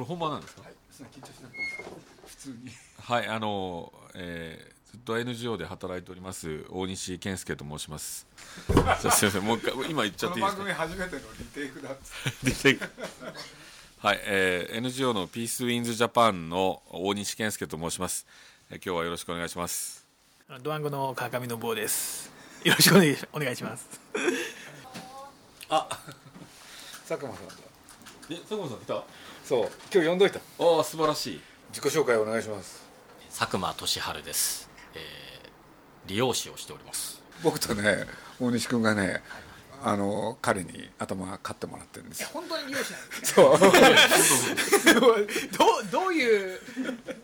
これ本番なんですか？そんな緊張しなくて普通に。はいあのえーずっと NGO で働いております大西健介と申します。じゃあすいませんもう一回今言っちゃっていいですか？番組初めてのリテイクだっつってリテイク。はい、えー NGO のピースウィンズジャパンの大西健介と申します、えー今日はよろしくお願いします。ドワンゴの川上信夫です。よろしくお願いします。佐久間さんだえ佐久間さん来た？そう今日呼んどいた。ああ素晴らしい。自己紹介お願いします。佐久間俊治です、えー、理容師をしております。僕とね大西君がねあの彼に頭買ってもらってるんですよ。本当に利用しないんですそ う。どうどういう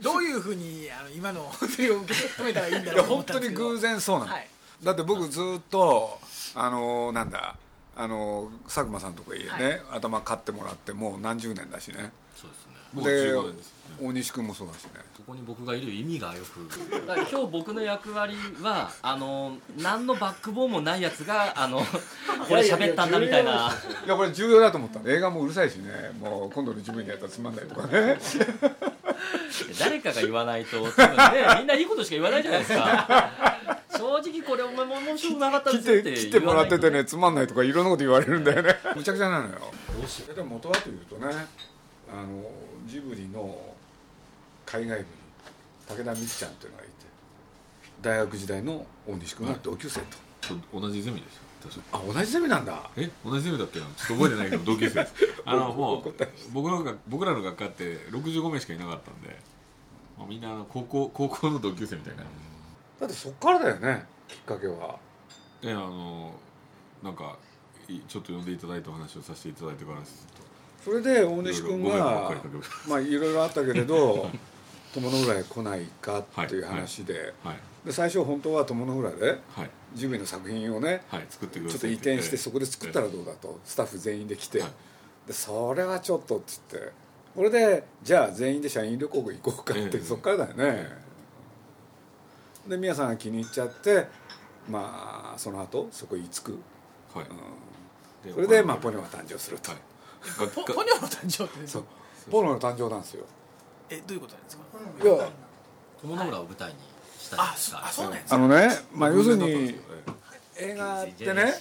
どういうふうにあの今の本当に受け止めたらいいんだろうと思いや本当にったんですけど。偶然そうなの、はい。だって僕ずっとあのなんだあの佐久間さんとこへね、はい。頭買ってもらってもう何十年だしね。そうですね。もうで15年です大西君もそうだしね。ここに僕がいる意味がよく。だから今日僕の役割はあの何のバックボーンもないやつがあのこれ喋ったんだみたいな。いやこれ重要だと思った。の映画もうるさいしね。もう今度の自分にやったらつまんないとかね。誰かが言わないと多分ね みんないいことしか言わないじゃないですか。正直これお前も面白くなかったで来すよってて来てもらっててねつまんないとかいろんなこと言われるんだよね。むちゃくちゃなのよでも元はというとねあのジブリの海外部に武田美紀ちゃんっていうのがいて大学時代の大西君が同級生と、と同じゼミですよ。あ同じゼミなんだ。え同じゼミだっけなちょっと覚えてないけど同級生です。あのもう僕の学僕らの学科って65名しかいなかったんで、まあ、みんなあの高校高校の同級生みたいなだってそっからだよねきっかけは。えあのなんかいちょっと呼んでいただいたお話をさせていただいてからそれで大西君がまあいろいろあったけれど 友の浦へ来ないかっていう話で,、はいで最初本当は友の浦ではい。ジブリの作品をねはい作ってくださいちょっと移転してそこで作ったらどうだとスタッフ全員で来て、はい。でそれはちょっとっつって。これでじゃあ全員で社員旅行行こうかって、ええ。そっからだよね、で宮さんが気に入っちゃってまあその後そこに着く。はい、それでまあポニョが誕生すると、はい。ポポニョの誕生って。そう。ポニョの誕生なんですよえどういうことなんですか？いや。友の浦を舞台にしたあそうなんですかあのねまあ要するに映画ってね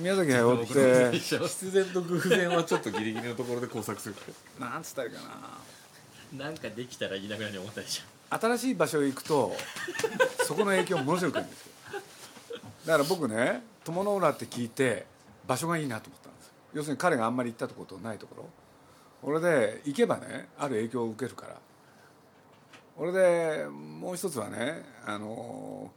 宮崎駿って。ええ必然と偶然はちょっとギリギリのところで工作する。なんつったらいいかななんかできたら言いながらに思ったでしょ。新しい場所へ行くとそこの影響ものすごくあるんですよ。だから僕ね友の浦って聞いて場所がいいなと思ったんです要するに彼があんまり行ったことないところ俺で行けばねある影響を受けるから。俺でもう一つはねあの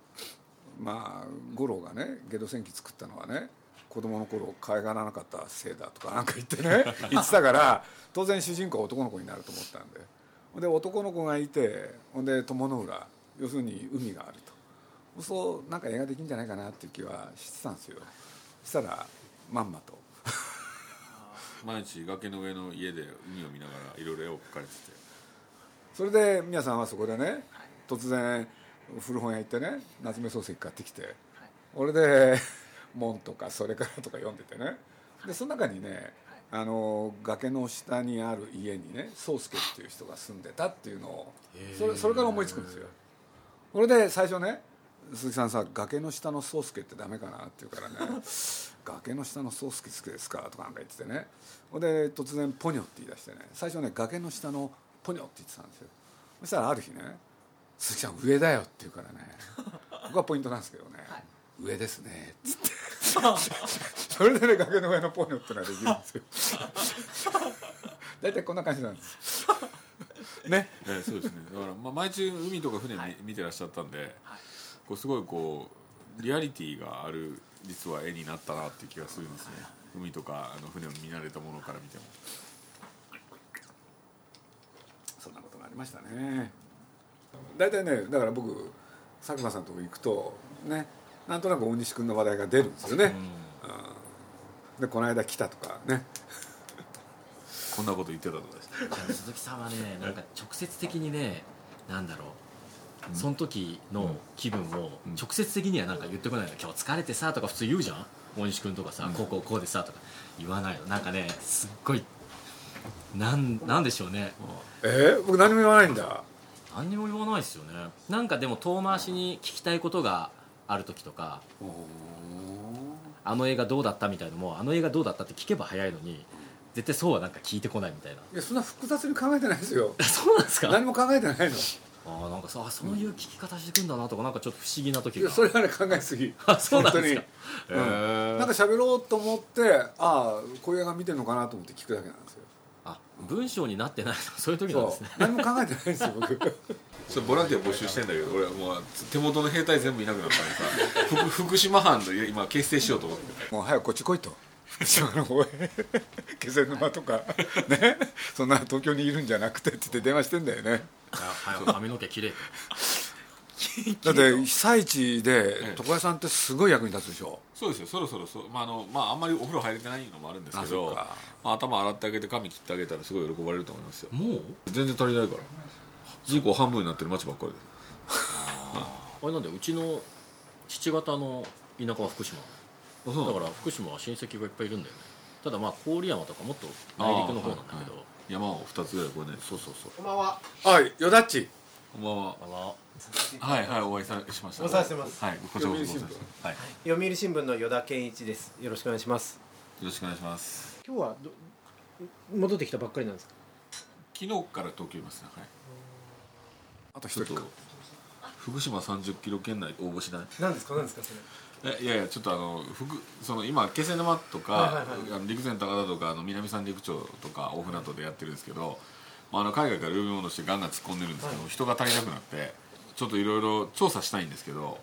まあ五郎がねゲド戦記作ったのはね子供の頃可愛がらなかったせいだとかなんか言ってね 言ってたから当然主人公は男の子になると思ったんで。で男の子がいてほんで友の浦要するに海があると。そうなんか映画できるんじゃないかなっていう気はしてたんですよ。そしたらまんまと毎日崖の上の家で海を見ながらいろいろ絵を描かれてて。それで宮さんはそこでね突然古本屋行ってね夏目漱石買ってきて俺で「門」とか「それから」とか読んでてね。でその中にねあの崖の下にある家にね宗介っていう人が住んでたっていうのをそれそれから思いつくんですよ。それで最初ね鈴木さんさ崖の下の宗介ってダメかなって言うからね 崖の下の宗介好きですか？とかなんか言っててね。ほんで突然ポニョって言い出してね。最初ね崖の下のポニョって言ってたんですよ。そしたらある日ね「鈴木さん上だよ」って言うからね。ここがポイントなんですけどね「上ですね」っつって。それでね崖の上のポニョってのができるんですよ。大体こんな感じなんです。ね。ええそうですね。だから、まあ、毎日海とか船見,、見てらっしゃったんで、こうすごいこうリアリティがある実は絵になったなっていう気がするんですね。海とかあの船を見慣れたものから見ても。そんなことがありましたね。大体ねだから僕佐久間さんのとこ行くとねなんとなく大西君の話題が出るんですよね、うん。でこの間来たとかね。こんなこと言ってたとかです。ね鈴木さんはねなんか直接的にねなんだろうその時の気分を直接的にはなんか言ってこないの今日疲れてさとか普通言うじゃん。大西君とかさ、こうこうこうでさとか。言わないの。なんかねすっごいなんなんでしょうね。えー僕何も言わないんだ。何にも言わないですよね。なんかでも遠回しに聞きたいことがある時とかあの映画どうだったみたいのもあの映画どうだったって聞けば早いのに絶対そうはなんか聞いてこないみたいな。いやそんな複雑に考えてないですよ。そうなんですか？何も考えてないのああなんかさあそういう聞き方してくんだなとかなんかちょっと不思議な時が。いやそれはね考えすぎ。あそうなんですか。うん。なんか喋ろうと思ってああこういう映画見てるのかなと思って聞くだけなんですよ。あ文章になってないの？そういう時なんですね。何も考えてないですよ僕。それボランティア募集してんだけど俺はもう手元の兵隊全部いなくなったんでさ。福福島藩で今結成しようと思って。もう早くこっち来いと。福島の方へ。気仙沼とか。ね。そんな東京にいるんじゃなくてって言って電話してんだよねはい髪の毛綺麗 だって被災地で床屋さんってすごい役に立つでしょ？そうですよそろそろそう、まああのまあ、あんまりお風呂入れてないのもあるんですけどまあ、頭洗ってあげて髪切ってあげたらすごい喜ばれると思いますよ。もう？全然足りないから。人口半分になってる町ばっかりで。あれなんだようちの父方の田舎は福島。だから福島は親戚がいっぱいいるんだよね。ただまあ郡山とかもっと内陸の方なんだけど山を2つぐらいこれね。そうそうそう。こんばんは。はいよだっち。こんばんは。は。いはいお会いさしました。お会いしてます。はいこちらこそはい。よ読売新聞の依田健一です。よろしくお願いします。ろしくお願いします。今日はど戻ってきたばっかりなんですか？昨日から東京いますねはい。あと一ちょっと人か福島30キロ圏内応募しない？何ですか？何ですか？それえいやいやちょっとあの福その今気仙沼とか、はいはいはい。あの陸前高田とかあの南三陸町とか大船渡でやってるんですけど、まあ、あの海外からルームモードしてガンガン突っ込んでるんですけど、人が足りなくなってちょっといろいろ調査したいんですけど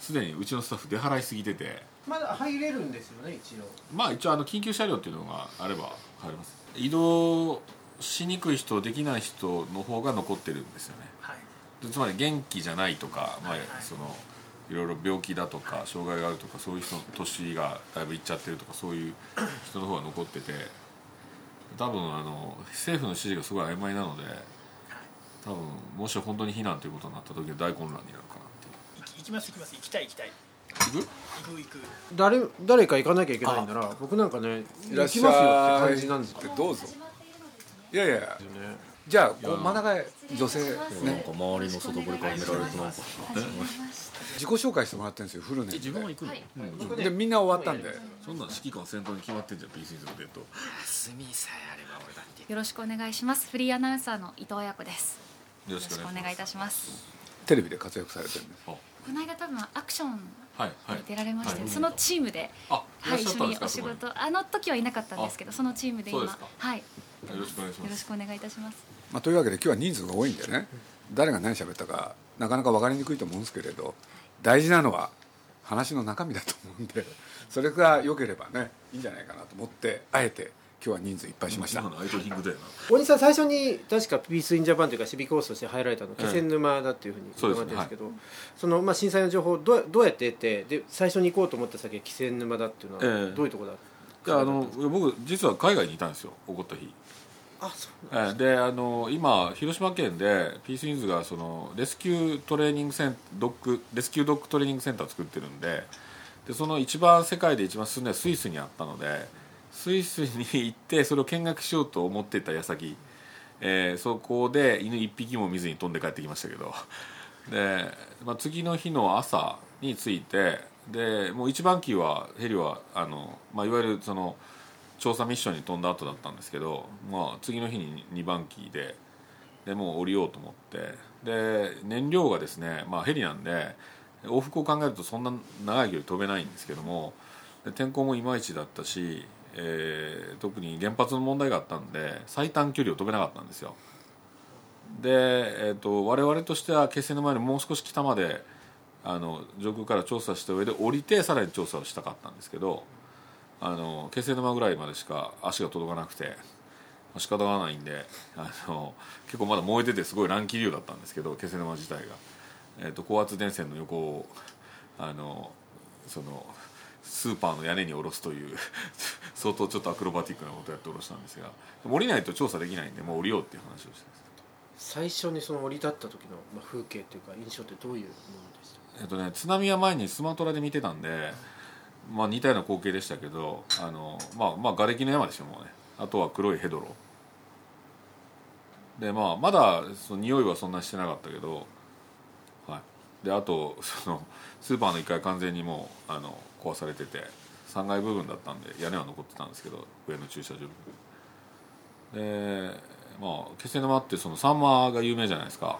すでにうちのスタッフ出払いすぎてて。まだ入れるんですよね一応。まあ一応あの緊急車両っていうのがあれば入れます。移動しにくい人できない人の方が残ってるんですよね。はい。でつまり元気じゃないとか、まあそのいろいろ病気だとか障害があるとかそういう人の年がだいぶいっちゃってるとかそういう人の方が残ってて多分あの政府の指示がすごい曖昧なので多分もし本当に避難ということになった時は大混乱になるかなっていう。行きます行きます。行きたい行きたい。行く？行く行く。誰誰か行かなきゃいけないなら僕なんかね行きますよって感じなんですよ。ってどうぞ。いやいや。ねじゃあこう真ん中へ女性なんか周りの外堀から見られるとなんか自己紹介してもらってるんですよフルネームで。自分は行くの、でみんな終わったんで。そんなん指揮官先頭に決まってんじゃん PC のデート。墨さえあれば俺だって。よろしくお願いします。フリーアナウンサーの伊藤彩子です。よろしくお願いいたします。テレビで活躍されてるんです。あこの間多分アクションはいはい。に出られまして、はい。そのチームで、はい、一緒にお仕事、あの時はいなかったんですけど、そのチームで今、はい、よろしくお願いします。よろしくお願いいたします。まあ、というわけで今日は人数が多いんでね。誰が何喋ったかなかなか分かりにくいと思うんですけれど大事なのは話の中身だと思うんでそれが良ければねいいんじゃないかなと思ってあえて今日は人数いっぱいしました。今のアイドリングだよな。大西さん最初に確かピースインジャパンというかシビコースとして入られたのええ気仙沼だっていうふうに伺ってるんですけどそのまあ震災の情報をどうどうやって得てで最初に行こうと思った先は気仙沼だっていうのはええ。どういうところだいやあの僕実は海外にいたんですよ起こった日。あそうえーであの今広島県でピースウィンズがそのレスキュートレーニングセン、ドッグレスキュードッグトレーニングセンターを作ってるんででその一番世界で一番進んでるスイスにあったのでスイスに行ってそれを見学しようと思っていた矢先、えーそこで犬一匹も見ずに飛んで帰ってきましたけど。で、まあ、次の日の朝に着いてでもう一番機はヘリはあの、まあ、いわゆるその調査ミッションに飛んだ後だったんですけど、まあ、次の日に2番機ででもう降りようと思ってで燃料がですね、まあ、ヘリなんで往復を考えるとそんな長い距離飛べないんですけども天候もいまいちだったし、えー特に原発の問題があったんで最短距離を飛べなかったんですよ。で、えー、と我々としては気仙沼よりもう少し北まであの上空から調査した上で降りてさらに調査をしたかったんですけどあの気仙沼ぐらいまでしか足が届かなくてまあ仕方がないんであの結構まだ燃えててすごい乱気流だったんですけど気仙沼自体が、えー、と高圧電線の横をあのそのスーパーの屋根に下ろすという 相当ちょっとアクロバティックなことをやって下ろしたんですが降りないと調査できないんでもう降りようっていう話をして最初にその降り立った時の、まあ、風景というか印象ってどういうものでした？えっとね、津波は前にスマトラで見てたんで、まあ、似たような光景でしたけどあの、まあ、まあ瓦礫の山ですよもうね。あとは黒いヘドロ。で、まあ、まだその匂いはそんなしてなかったけど、はい、であとそのスーパーの1階完全にもうあの壊されてて3階部分だったんで屋根は残ってたんですけど上の駐車場。でまあ気仙沼ってそのサンマが有名じゃないですか、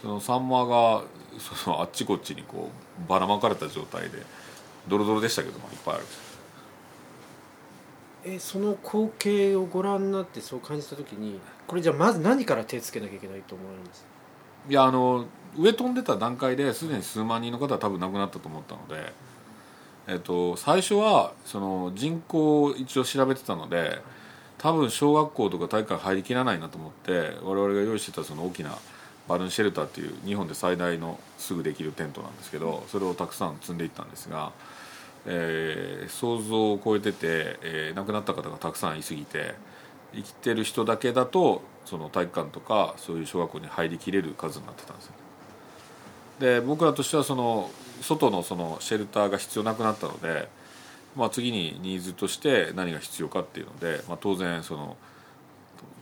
そのサンマがそのあっちこっちにこうばらまかれた状態でドロドロでしたけどもいっぱいあるえその光景をご覧になってそう感じた時にこれじゃあまず何から手つけなきゃいけないと思われます？いやあの上飛んでた段階ですでに数万人の方は多分亡くなったと思ったので、えっと、最初はその人口を一応調べてたので多分小学校とか体育館入りきらないなと思って我々が用意してたその大きなバルーンシェルターっていう日本で最大のすぐできるテントなんですけどそれをたくさん積んでいったんですが、えー想像を超えてて、えー亡くなった方がたくさんいすぎて生きてる人だけだとその体育館とかそういう小学校に入りきれる数になってたんですよで僕らとしてはその外のそのシェルターが必要なくなったので、まあ、次にニーズとして何が必要かっていうので、まあ、当然その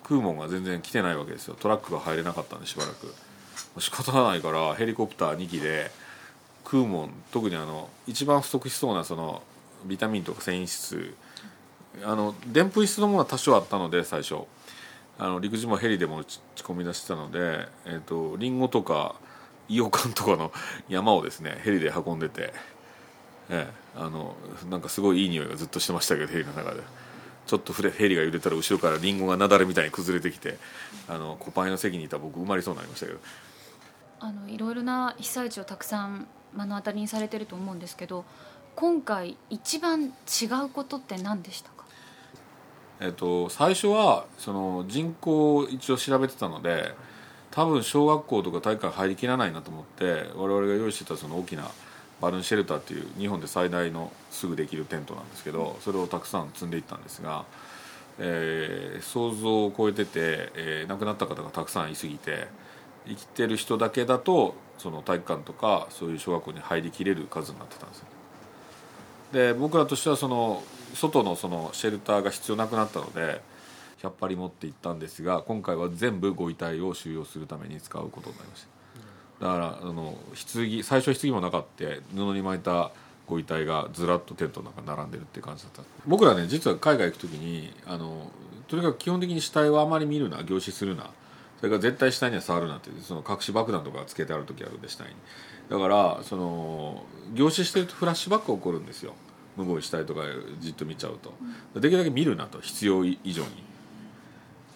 クーモンが全然来てないわけですよ。トラックが入れなかったんでしばらく。仕方がないからヘリコプター2機でクーモン特にあの一番不足しそうなそのビタミンとか繊維質。あのでんぷん質のものは多少あったので最初。あの陸自もヘリでも打ち込み出してたので、えー、とリンゴとかイオカンとかの 山をですねヘリで運んでて、ええ、あのなんかすごいいい匂いがずっとしてましたけどヘリの中で。ちょっとフレヘリが揺れたら後ろからリンゴが雪崩みたいに崩れてきてあのコパイの席にいた僕埋まりそうになりましたけど。あのいろいろな被災地をたくさん目の当たりにされてると思うんですけど今回一番違うことって何でしたか？えっと、最初はその人口を一応調べてたので多分小学校とか体育館入りきらないなと思って我々が用意してたその大きなバルーンシェルターっていう日本で最大のすぐできるテントなんですけどそれをたくさん積んでいったんですが、えー想像を超えてて、えー亡くなった方がたくさんいすぎて生きてる人だけだとその体育館とかそういう小学校に入りきれる数になってたんですよ。で僕らとしてはその外のそのシェルターが必要なくなったので100張持って行ったんですが今回は全部ご遺体を収容するために使うことになりましただからあの棺最初は棺もなかった布に巻いたご遺体がずらっとテントの中に並んでるっていう感じだった。僕らね実は海外行く時にあのとにかく基本的に死体はあまり見るな凝視するな。それから絶対死体には触るなってその隠し爆弾とかつけてある時あるんで死体にだからその凝視してるとフラッシュバックが起こるんですよ。無謀死体とかじっと見ちゃうと、できるだけ見るなと。必要以上に。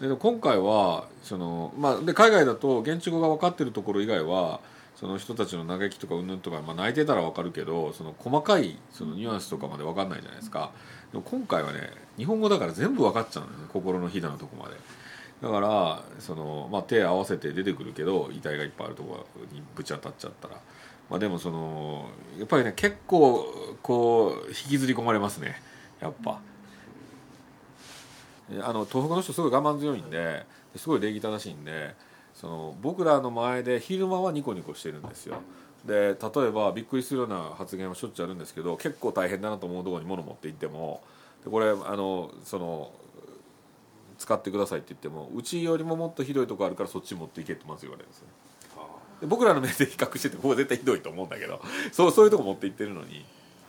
で今回はその、まあ、で海外だと現地語が分かってるところ以外はその人たちの嘆きとかうんぬんとか、まあ、泣いてたら分かるけどその細かいそのニュアンスとかまで分かんないじゃないですか。でも今回はね日本語だから全部分かっちゃうんですね心のひだのとこまで。だからその、まあ、手合わせて出てくるけど遺体がいっぱいあるところにぶち当たっちゃったら、まあ、でもそのやっぱりね結構こう引きずり込まれますね。やっぱ。あの東北の人すごい我慢強いんですごい礼儀正しいんでその僕らの前で昼間はニコニコしてるんですよ。で例えばびっくりするような発言はしょっちゅうあるんですけど結構大変だなと思うところに物持って行ってもでこれあのその使ってくださいって言ってもうちよりももっとひどいとこあるからそっち持っていけってまず言われるんですよで僕らの目で比較しててここは絶対ひどいと思うんだけどそうそういうとこ持って行ってるのに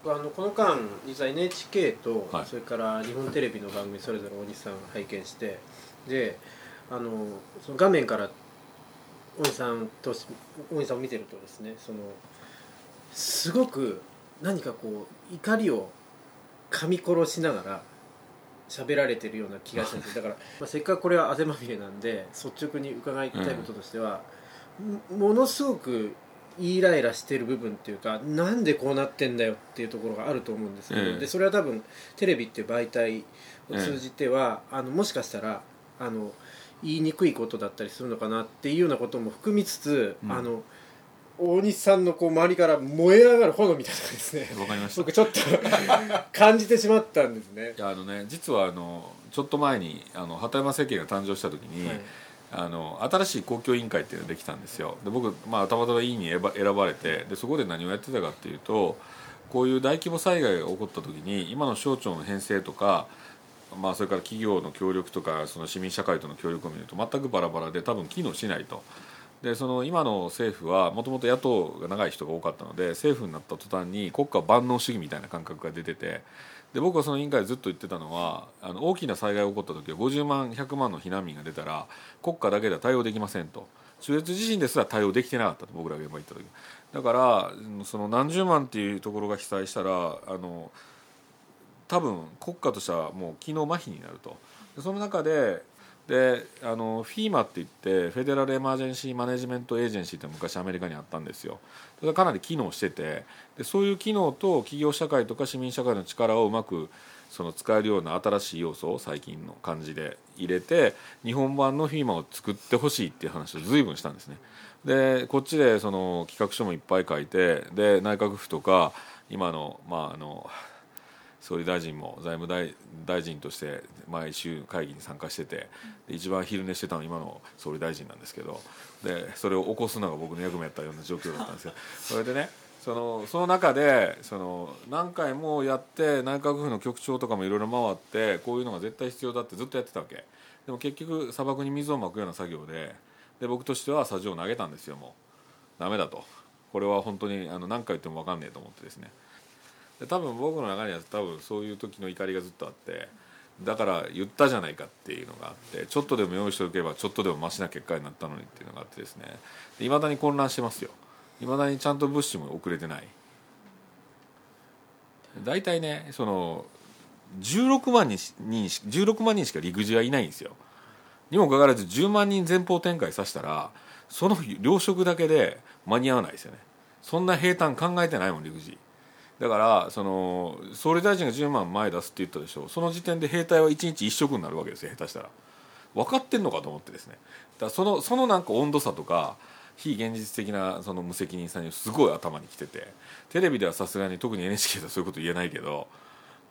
あのこの間実は NHK と、はい。それから日本テレビの番組それぞれ大西さん拝見してであのその画面から大西さんと大西さんを見てるとですねそのすごく何かこう怒りを噛み殺しながら喋られてるような気がしたんですよだから、まあ、せっかくこれは汗まみれなんで率直に伺いたいこととしては、もものすごくイライラしてる部分っていうかなんでこうなってんだよっていうところがあると思うんですけど、ええ。でそれは多分テレビっていう媒体を通じては、あのもしかしたらあの言いにくいことだったりするのかなっていうようなことも含みつつ、うん。あの大西さんのこう周りから燃え上がる炎みたいなですね。わかりました。僕ちょっと感じてしまったんですね。い。やあのね実はあのちょっと前にあの鳩山政権が誕生した時に、はいあの新しい公共委員会っていうのができたんですよで僕、まあ、たまたま委員に選ばれてでそこで何をやってたかっていうとこういう大規模災害が起こった時に今の省庁の編成とか、まあ、それから企業の協力とかその市民社会との協力を見ると全くバラバラで多分機能しないと。でその今の政府はもともと野党が長い人が多かったので政府になった途端に国家万能主義みたいな感覚が出ててで僕はその委員会でずっと言ってたのはあの大きな災害が起こった時は50万100万の避難民が出たら国家だけでは対応できませんと。中越地震ですら対応できてなかったと僕らが現場行った時。だからその何十万っていうところが被災したらあの多分国家としてはもう機能麻痺になると。その中でであの FEMA って言ってフェデラル・エマージェンシー・マネジメント・エージェンシーって昔アメリカにあったんですよ。それかなり機能しててでそういう機能と企業社会とか市民社会の力をうまくその使えるような新しい要素を最近の感じで入れて日本版の FEMA を作ってほしいっていう話を随分したんですね。でこっちでその企画書もいっぱい書いてで内閣府とか今のまああの総理大臣も財務大大臣として毎週会議に参加しててで一番昼寝してたのは今の総理大臣なんですけどでそれを起こすのが僕の役目やったような状況だったんですよ。それでねそのその中でその何回もやって内閣府の局長とかもいろいろ回ってこういうのが絶対必要だってずっとやってたわけ。でも結局砂漠に水をまくような作業でで僕としては砂上を投げたんですよもう。ダメだと。これは本当にあの何回言っても分かんねえと思ってですね多分僕の中には多分そういう時の怒りがずっとあってだから言ったじゃないかっていうのがあってちょっとでも用意しておけばちょっとでもマシな結果になったのにっていうのがあってですね。いまだに混乱してますよ。いまだにちゃんと物資も遅れてない。大体ねその16万人し人し16万人しか陸自はいないんですよ。にもかかわらず10万人前方展開させたらその糧食だけで間に合わないですよね。そんな平坦考えてないもん陸自。だからその総理大臣が10万前出すって言ったでしょう。その時点で兵隊は1日1食になるわけですよ下手したら。分かってんのかと思ってですね。だそのそのなんか温度差とか非現実的なその無責任さにすごい頭にきてて。テレビではさすがに特に NHK ではそういうこと言えないけど、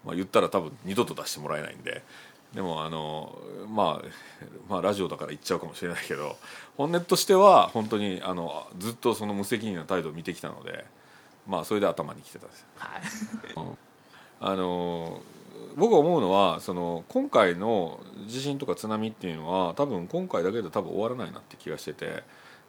まあ、言ったら多分二度と出してもらえないんで。でもあの、まあ、まあラジオだから言っちゃうかもしれないけど本音としては本当にあのずっとその無責任な態度を見てきたのでまあそれで頭にきてたんですよ。あの僕が思うのはその今回の地震とか津波っていうのは多分今回だけで多分終わらないなって気がしてて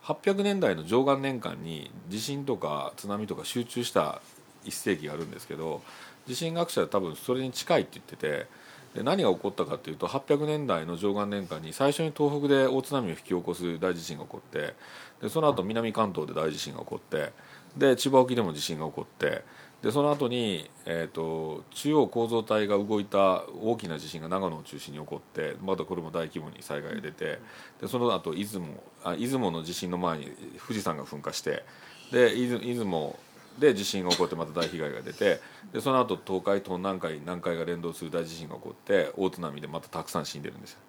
800年代の上元年間に地震とか津波とか集中した一世紀があるんですけど地震学者は多分それに近いって言っててで何が起こったかっていうと800年代の上元年間に最初に東北で大津波を引き起こす大地震が起こってでその後南関東で大地震が起こってで千葉沖でも地震が起こってでその後に、えー、と中央構造体が動いた大きな地震が長野を中心に起こってまだこれも大規模に災害が出てでその後出雲あ出雲の地震の前に富士山が噴火してで出出雲で地震が起こってまた大被害が出てでその後東海東南海南海が連動する大地震が起こって大津波でまたたくさん死んでるんですよ。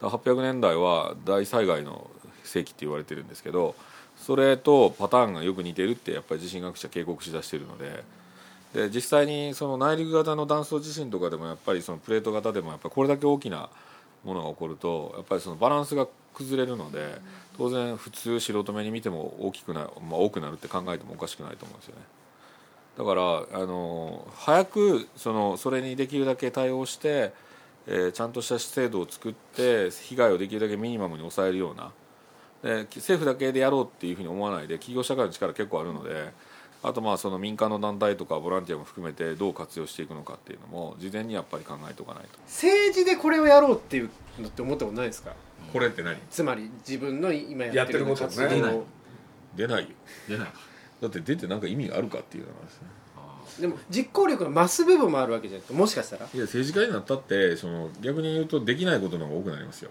800年代は大災害の世紀って言われてるんですけどそれとパターンがよく似てるってやっぱり地震学者警告しだしてるので。で実際にその内陸型の断層地震とかでもやっぱりそのプレート型でもやっぱこれだけ大きなものが起こるとやっぱりそのバランスが崩れるので当然普通素人目に見ても大きくな、まあ、多くなるって考えてもおかしくないと思うんですよね。だからあの早くそのそれにできるだけ対応して、えーちゃんとした制度を作って被害をできるだけミニマムに抑えるようなで政府だけでやろうっていうふうに思わないで企業社会の力結構あるのであとまあその民間の団体とかボランティアも含めてどう活用していくのかっていうのも事前にやっぱり考えておかないと。政治でこれをやろうっていうのって思ったことないですか？これって何？つまり自分の今やってるやってること活動ね。を出ないよ。出ない。だって出てなんか意味があるかっていうのはですねでも実行力が増す部分もあるわけじゃないですか。もしかしたら。いや政治家になったってその逆に言うとできないことの方が多くなりますよ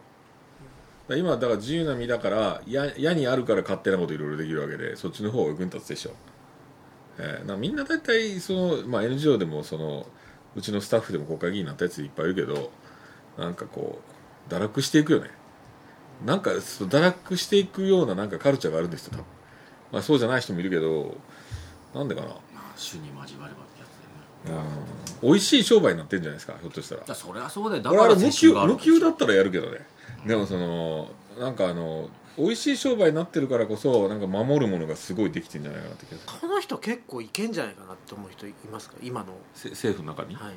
ら今だから自由な身だからや矢にあるから勝手なこといろいろできるわけでそっちの方が役に立つでしょ、えーなみんな大体その、まあ、NGO でもそのうちのスタッフでも国会議員になったやついっぱいいるけどなんかこう堕落していくよね。なんかそう堕落していくようななんかカルチャーがあるんですよ多分、まあ、そうじゃない人もいるけどなんでかな。まあ主に交わればってやつだよね。うん。美味しい商売になってんじゃないですかひょっとしたら。それはそうだよ。だから無給だったらやるけどねでもそのなんかあの美味しい商売になってるからこそなんか守るものがすごいできてんじゃないかなって気がする。この人結構いけんじゃないかなって思う人いますか？今の。せ政府の中に、はい。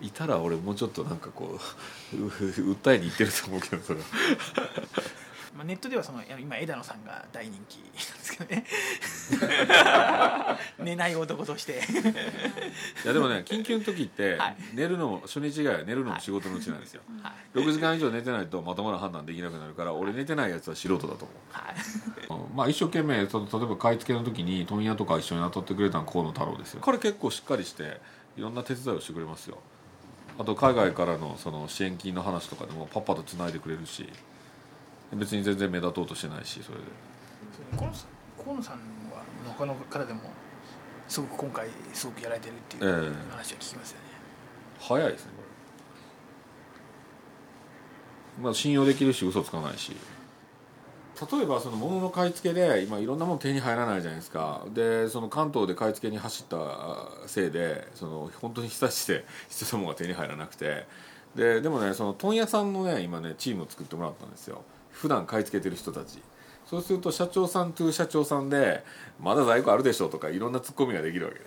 い、たら俺もうちょっとなんかこうう訴えに行ってると思うけどそれはまあ、ネットではその今枝野さんが大人気なんですけどね。寝ない男として。いやでもね緊急の時ってはい。寝るのも初日以外は寝るのも仕事のうちなんですよ、はい。6時間以上寝てないとまともな判断できなくなるから俺寝てないやつは素人だと思う。はい。うん。まあ一生懸命その例えば買い付けの時に問屋とか一緒に当たってくれたのは河野太郎ですよ。彼結構しっかりしていろんな手伝いをしてくれますよ。あと海外からのその支援金の話とかでもパッパとつないでくれるし別に全然目立とうとしてないしそれで。河野さんは他の方でもすごく今回すごくやられてるっていうええ。話は聞きますよね、早いですねこれ。まあ信用できるし嘘つかないし。例えばその物の買い付けで今いろんなもの手に入らないじゃないですか。でその関東で買い付けに走ったせいでその本当に被災して必要なものが手に入らなくて。ででもねその問屋さんのね今ねチームを作ってもらったんですよ普段買い付けてる人たち。そうすると社長さんと社長さんで「まだ在庫あるでしょ」とかいろんなツッコミができるわけね。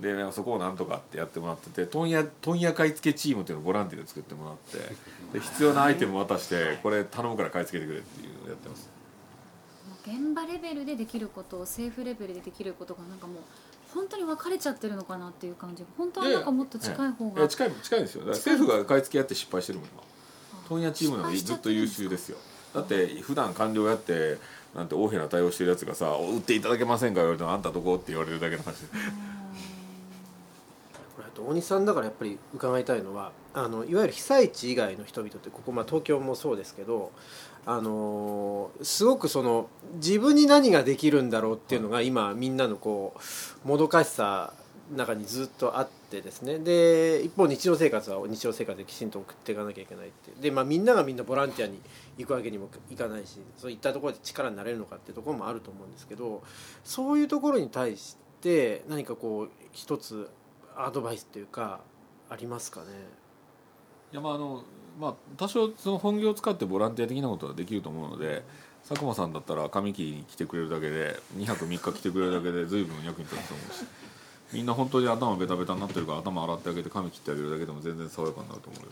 でなんかそこをなんとかってやってもらってて問屋問屋買い付けチームっていうのをボランティアで作ってもらってで必要なアイテムを渡してこれ頼むから買い付けてくれっていうのをやってます。現場レベルでできること政府レベルでできることがなんかもう本当に分かれちゃってるのかなっていう感じ。本当はなんかもっと近い方が近い近いんですよ。政府が買い付けやって失敗してるもん今。問屋チームの方がずっと優秀ですよだって普段官僚やってなんて大変な対応してるやつがさ「売っていただけませんか?」言われても「あんたどこ?」って言われるだけの話でこれあと大西さんだからやっぱり伺いたいのはあのいわゆる被災地以外の人々ってここ、まあ、東京もそうですけどあのーすごくその自分に何ができるんだろうっていうのが今みんなのこうもどかしさの中にずっとあってですねで一方日常生活は日常生活できちんと送っていかなきゃいけないってで、まあ、みんながみんなボランティアに行くわけにもいかないしそういったところで力になれるのかっていうところもあると思うんですけどそういうところに対して何かこう一つアドバイスっていうかありますかね？いやまああのまあ多少その本業を使ってボランティア的なことはできると思うので佐久間さんだったら上木に来てくれるだけで2泊3日来てくれるだけで随分役に立つと思うしみんな本当に頭ベタベタになってるから頭洗ってあげて髪切ってあげるだけでも全然爽やかになると思うよ。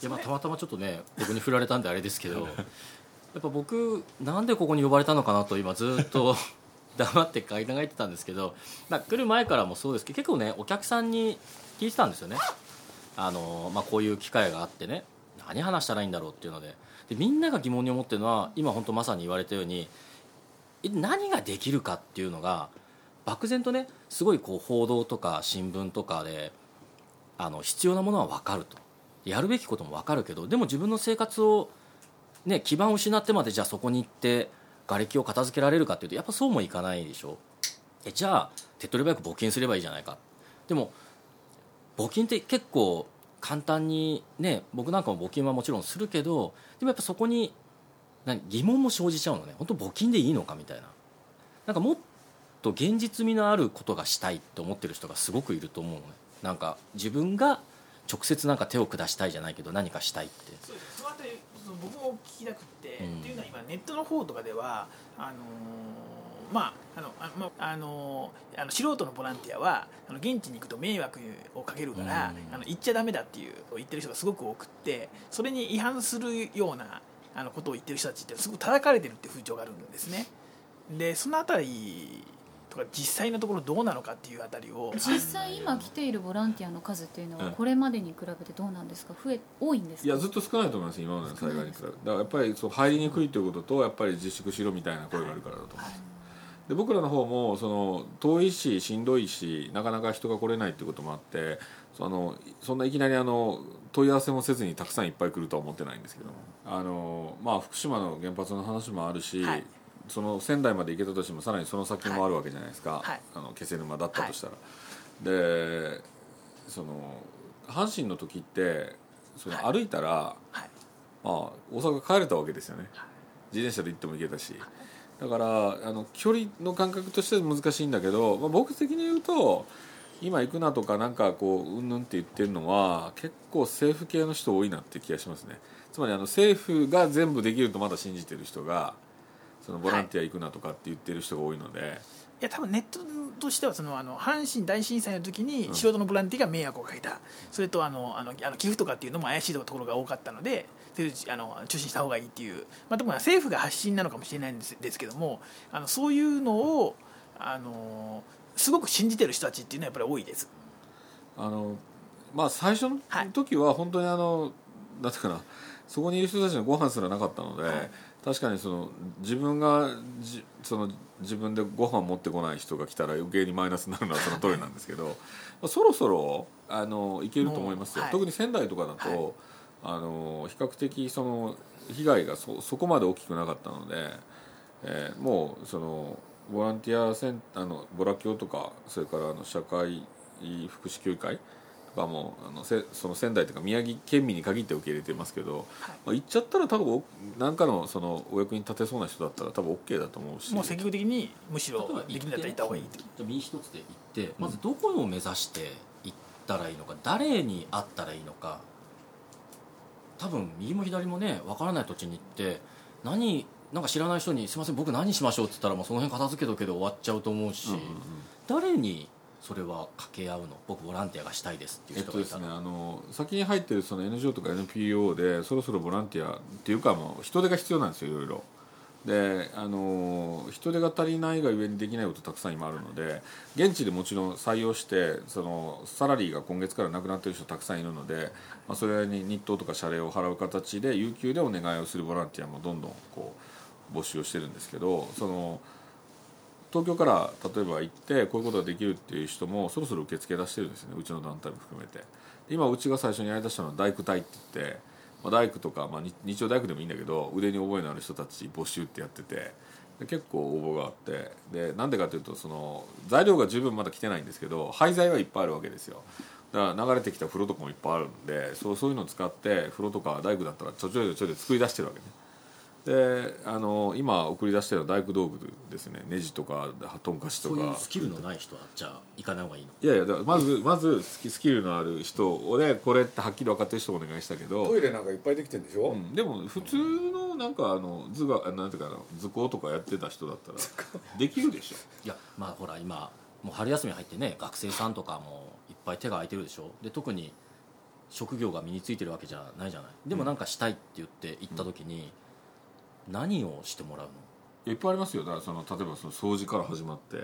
いやまあたまたまちょっとね僕に振られたんであれですけど やっぱ僕なんでここに呼ばれたのかなと今ずっと 黙って考えてたんですけど、まあ、来る前からもそうですけど結構ねお客さんに聞いてたんですよね。あの、まあ、こういう機会があってね何話したらいいんだろうっていうので。でみんなが疑問に思ってるのは今本当まさに言われたように何ができるかっていうのが漠然とねすごいこう報道とか新聞とかであの必要なものは分かると。やるべきことも分かるけどでも自分の生活を、ね、基盤を失ってまでじゃあそこに行って瓦礫を片付けられるかっていうとやっぱそうもいかないでしょ。えじゃあ手っ取り早く募金すればいいじゃないか。でも募金って結構簡単にね僕なんかも募金はもちろんするけどでもやっぱそこに何疑問も生じちゃうのね。本当募金でいいのかみたいな。なんかもっと現実味のあることがしたいって思ってる人がすごくいると思うのね。なんか自分が直接なんか手を下したいじゃないけど何かしたいって。そうです。そのあたりその僕も聞きたくって、うん。っていうのは今ネットの方とかではあのーまああのあまああのーあの素人のボランティアはあの現地に行くと迷惑をかけるから、うん。あの行っちゃダメだっていう言ってる人がすごく多くってそれに違反するようなあのことを言ってる人たちってすごく叩かれてるっていう風潮があるんですね。でそのあたりとか実際のところどうなのかっていうあたりを実際今来ているボランティアの数っていうのはうん。これまでに比べてどうなんですか？増え多いんですか？いやずっと少ないと思います今までの災害に比べて。だからやっぱりそう入りにくいということとやっぱり自粛しろみたいな声があるからだと思いますで僕らの方もその遠いししんどいしなかなか人が来れないっていうこともあってそのそんないきなりあの問い合わせもせずにたくさんいっぱい来るとは思ってないんですけども。あの、まあ、福島の原発の話もあるし、はいその仙台まで行けたとしてもさらにその先もあるわけじゃないですか、はい。あの気仙沼だったとしたら。でその阪神の時ってそのはい。歩いたら、はい。まあ、大阪帰れたわけですよね。自転車で行っても行けたし。だからあの距離の感覚としては難しいんだけど、まあ、僕的に言うと今行くなとかなんかこううんぬんって言ってるのは結構政府系の人多いなって気がしますね。つまりあの政府が全部できるとまだ信じてる人がそのボランティア行くなとかって言ってる人が多いので、いや多分ネットとしてはそのあの阪神大震災の時にうん。素人のボランティアが迷惑をかけた、それとあのあのあの寄付とかっていうのも怪しいところが多かったのであの中心した方がいいっていう、まあ、でも政府が発信なのかもしれないんですですけどもあのそういうのをあのすごく信じてる人たちっていうのはやっぱり多いです。あのまあ最初のはい。時は本当にあの、なんていうかなそこにいる人たちのご飯すらなかったので、はい確かにその自分がじその自分でご飯持ってこない人が来たら余計にマイナスになるのはその通りなんですけど まあそろそろあのいけると思いますよ、はい。特に仙台とかだと、はい。あの比較的その被害がそそこまで大きくなかったので、えーもうそのボランティアセンあのボラ協とかそれからあの社会福祉協議会とかもあのせその仙台とか宮城県民に限って受け入れてますけど、まあ、行っちゃったら多分お何かのそのお役に立てそうな人だったら多分 OK だと思うし。もう積極的にむしろ例えばできるんだったら行った方がいいって身一つで行ってまずどこを目指して行ったらいいのか誰に会ったらいいのか。多分右も左もね分からない土地に行って何なんか知らない人に「すいません僕何しましょう」って言ったらもうその辺片付けとけで終わっちゃうと思うし、うんうんうん。誰にそれは掛け合うの？僕ボランティアがしたいですっていう人がいた。ら、ねあの先に入ってるその NGO とか NPO でそろそろボランティアっていうかもう人手が必要なんですよいろいろ。であの人手が足りないがゆえにできないことたくさん今あるので現地でもちろん採用してそのサラリーが今月からなくなってる人たくさんいるので、まあ、それに日当とか謝礼を払う形で有給でお願いをするボランティアもどんどんこう募集をしてるんですけどその東京から例えば行ってこういうことができるっていう人もそろそろ受付出してるんですね。うちの団体も含めて。今うちが最初にやりだしたのは大工隊って言って、まあ、大工とか、まあ、日曜大工でもいいんだけど腕に覚えのある人たち募集ってやっててで結構応募があってでなんでかというとその材料が十分まだ来てないんですけど廃材はいっぱいあるわけですよ。だから流れてきた風呂とかもいっぱいあるんでそうそういうのを使って風呂とか大工だったらちょちょいちょいで作り出してるわけね。であの今送り出してる大工道具ですね。ネジとかトンカチとそういうかスキルのない人はじゃあ行かない方がいいの？いやいやだからまずまずスキスキルのある人をねこれってはっきり分かってる人をお願いしたけど。トイレなんかいっぱいできてんでしょ、うん、でも普通のなんかあの図があなんていうかな図工とかやってた人だったらできるでしょ。いやまあほら今もう春休み入ってね学生さんとかもいっぱい手が空いてるでしょ。で特に職業が身についてるわけじゃないじゃない。でもなんかしたいって言って行った時に何をしてもらうの？いっぱいありますよ。だからその例えばその掃除から始まって、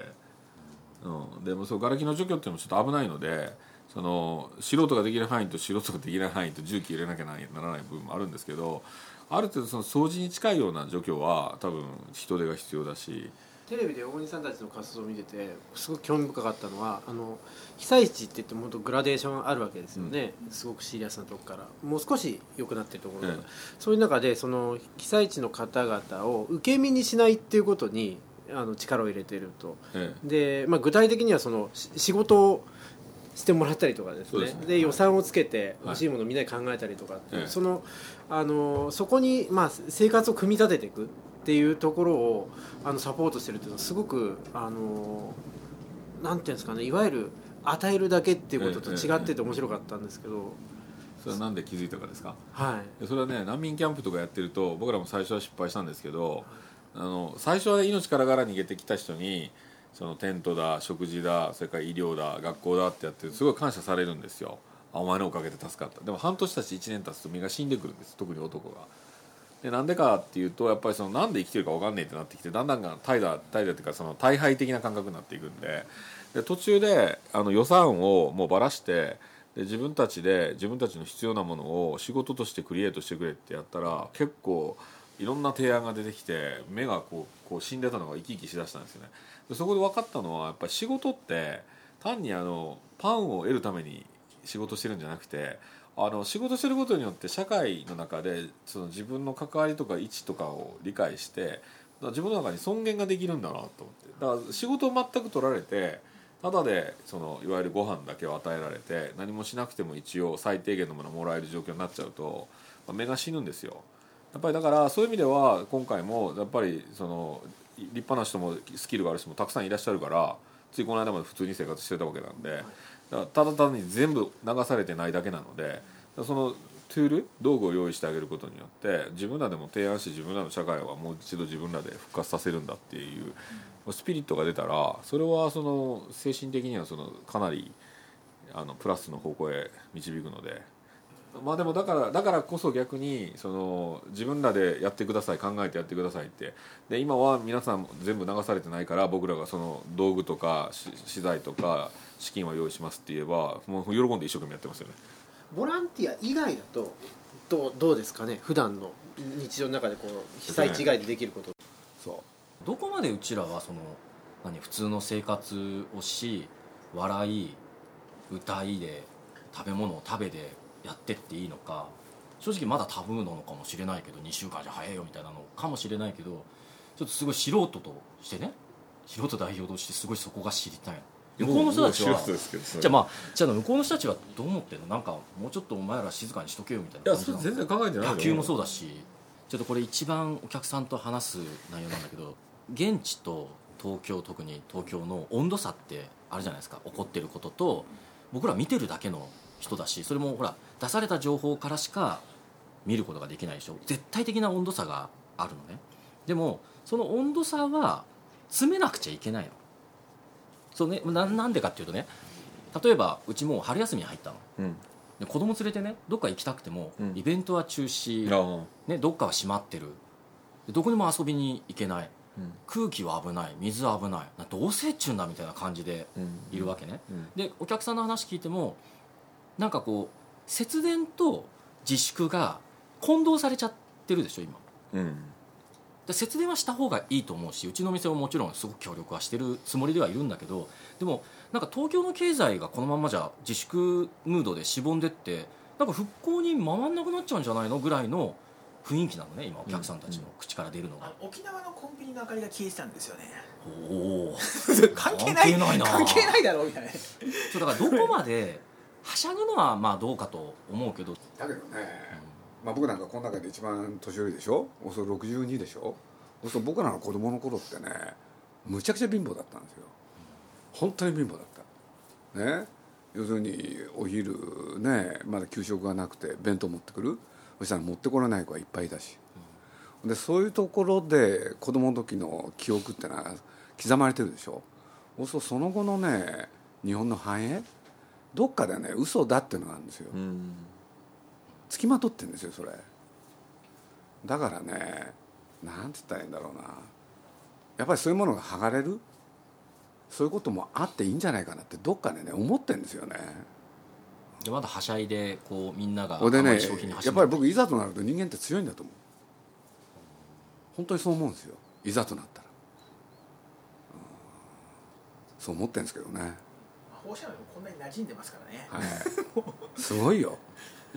うん、でもそう瓦礫の除去っていうのもちょっと危ないのでその素人ができる範囲と素人ができない範囲と重機入れなきゃならない部分もあるんですけどある程度その掃除に近いような除去は多分人手が必要だしテレビで大西さんたちの活動を見ててすごく興味深かったのはあの被災地って言っても本当グラデーションあるわけですよね、すごくシリアスなとこから。もう少し良くなってるところが、ええそういう中でその被災地の方々を受け身にしないっていうことにあの力を入れていると。えで、まあ、具体的にはそのし仕事をしてもらったりとかですね。ですね。で予算をつけてはい。欲しいものをみんなで考えたりとかっていそのあのそこに、まあ、生活を組み立てていくっていうところをあのサポートしてるっていうのはすごくあのなんていうんですかねいわゆる与えるだけっていうことと違ってて面白かったんですけど、それはなんで気づいたかですか？はい。でそれはね難民キャンプとかやってると僕らも最初は失敗したんですけどあの最初は、ね、命からがら逃げてきた人にそのテントだ食事だそれから医療だ学校だってやってすごい感謝されるんですよ。あお前のおかげで助かった。でも半年たち1年経つと身が死んでくるんです特に男がでなんでかっていうとやっぱりそのなんで生きてるか分かんねえってなってきてだんだんが怠惰怠惰っていうかその大敗的な感覚になっていくんでで途中であの予算をもうばらしてで自分たちで自分たちの必要なものを仕事としてクリエイトしてくれってやったら結構いろんな提案が出てきて目がこうこう死んでたのが生き生きしだしたんですよね。でそこで分かったのはやっぱり仕事って単にあのパンを得るために仕事してるんじゃなくてあの仕事してることによって社会の中でその自分の関わりとか位置とかを理解して自分の中に尊厳ができるんだなと思って。だから仕事を全く取られてただでそのいわゆるご飯だけを与えられて何もしなくても一応最低限のものをもらえる状況になっちゃうと、目が死ぬんですよ。やっぱりだからそういう意味では今回もやっぱりその立派な人もスキルがある人もたくさんいらっしゃるからついこの間まで普通に生活してたわけなんでだからただ単に全部流されてないだけなのでそのトゥール道具を用意してあげることによって自分らでも提案し自分らの社会はもう一度自分らで復活させるんだっていうスピリットが出たらそれはその精神的にはそのかなりあのプラスの方向へ導くので。まあでもだからだからこそ逆にその自分らでやってください考えてやってくださいって。で今は皆さん全部流されてないから僕らがその道具とか資材とか資金は用意しますって言えばもう喜んで一生懸命やってますよね。ボランティア以外だとどうどうですかね？普段の日常の中でこう被災地以外でできること。そどこまでうちらはその何普通の生活をし笑い歌いで食べ物を食べでやってっていいのか正直まだタブーなのかもしれないけど2週間じゃ早いよみたいなのかもしれないけどちょっとすごい素人としてね素人代表としてすごいそこが知りたい向こうの人たちは。じゃあまあじゃあ向こうの人たちはどう思ってるの？なんかもうちょっとお前ら静かにしとけよみたいいやな感じなのそれ全然考えてない野球もそうだだしちょっとこれ一番お客さんと話す内容なんだけど現地と東京特に東京の温度差ってあるじゃないですか。起こってることと僕ら見てるだけの人だしそれもほら出された情報からしか見ることができないでしょ。絶対的な温度差があるのね。でもその温度差は詰めなくちゃいけないのそうねななんでかっていうとね例えばうちもう春休みに入ったの。うん。で子供連れてねどっか行きたくても、うん。イベントは中止あね、どっかは閉まってる。でどこにも遊びに行けない。うん。空気は危ない。水は危ない。などうせっちゅうんだみたいな感じでうん。いるわけね、うん。でお客さんの話聞いてもなんかこう節電と自粛が混同されちゃってるでしょ今。うんで節電はした方がいいと思うしうちの店ももちろんすごく協力はしてるつもりではいるんだけどでもなんか東京の経済がこのままじゃ自粛ムードでしぼんでってなんか復興に回んなくなっちゃうんじゃないのぐらいの雰囲気なのね今お客さんたちの口から出るのが。あ、沖縄のコンビニの明かりが消えてたんですよね。お お関係ない。関係ないな。関係ないだろうみたいな。そうだからどこまではしゃぐのはまあどうかと思うけど、だけどね、まあ、僕なんかこの中で一番年寄りでしょ？おそ62でしょ？そうすると僕らの子供の頃ってねむちゃくちゃ貧乏だったんですよ。本当に貧乏だった。ね？要するにお昼ねまだ給食がなくて弁当持ってくる？そしたら持ってこれない子がいっぱいいたし、でそういうところで子供の時の記憶ってのは刻まれてるでしょ？そうするとその後のね日本の繁栄？どっかでね嘘だっていうのがあるんですよ、うんつきまとってるんですよそれ。だからねなんて言ったらいいんだろうな。やっぱりそういうものが剥がれる？そういうこともあっていいんじゃないかなってどっかでね思ってるんですよね。でまだはしゃいでこうみんながでねあまり商品に走やっぱり僕いざとなると人間って強いんだと思う。本当にそう思うんですよ。いざとなったら、うん。そう思ってるんですけどね。放射能でもこんなに馴染んでますからね。はい。すごいよ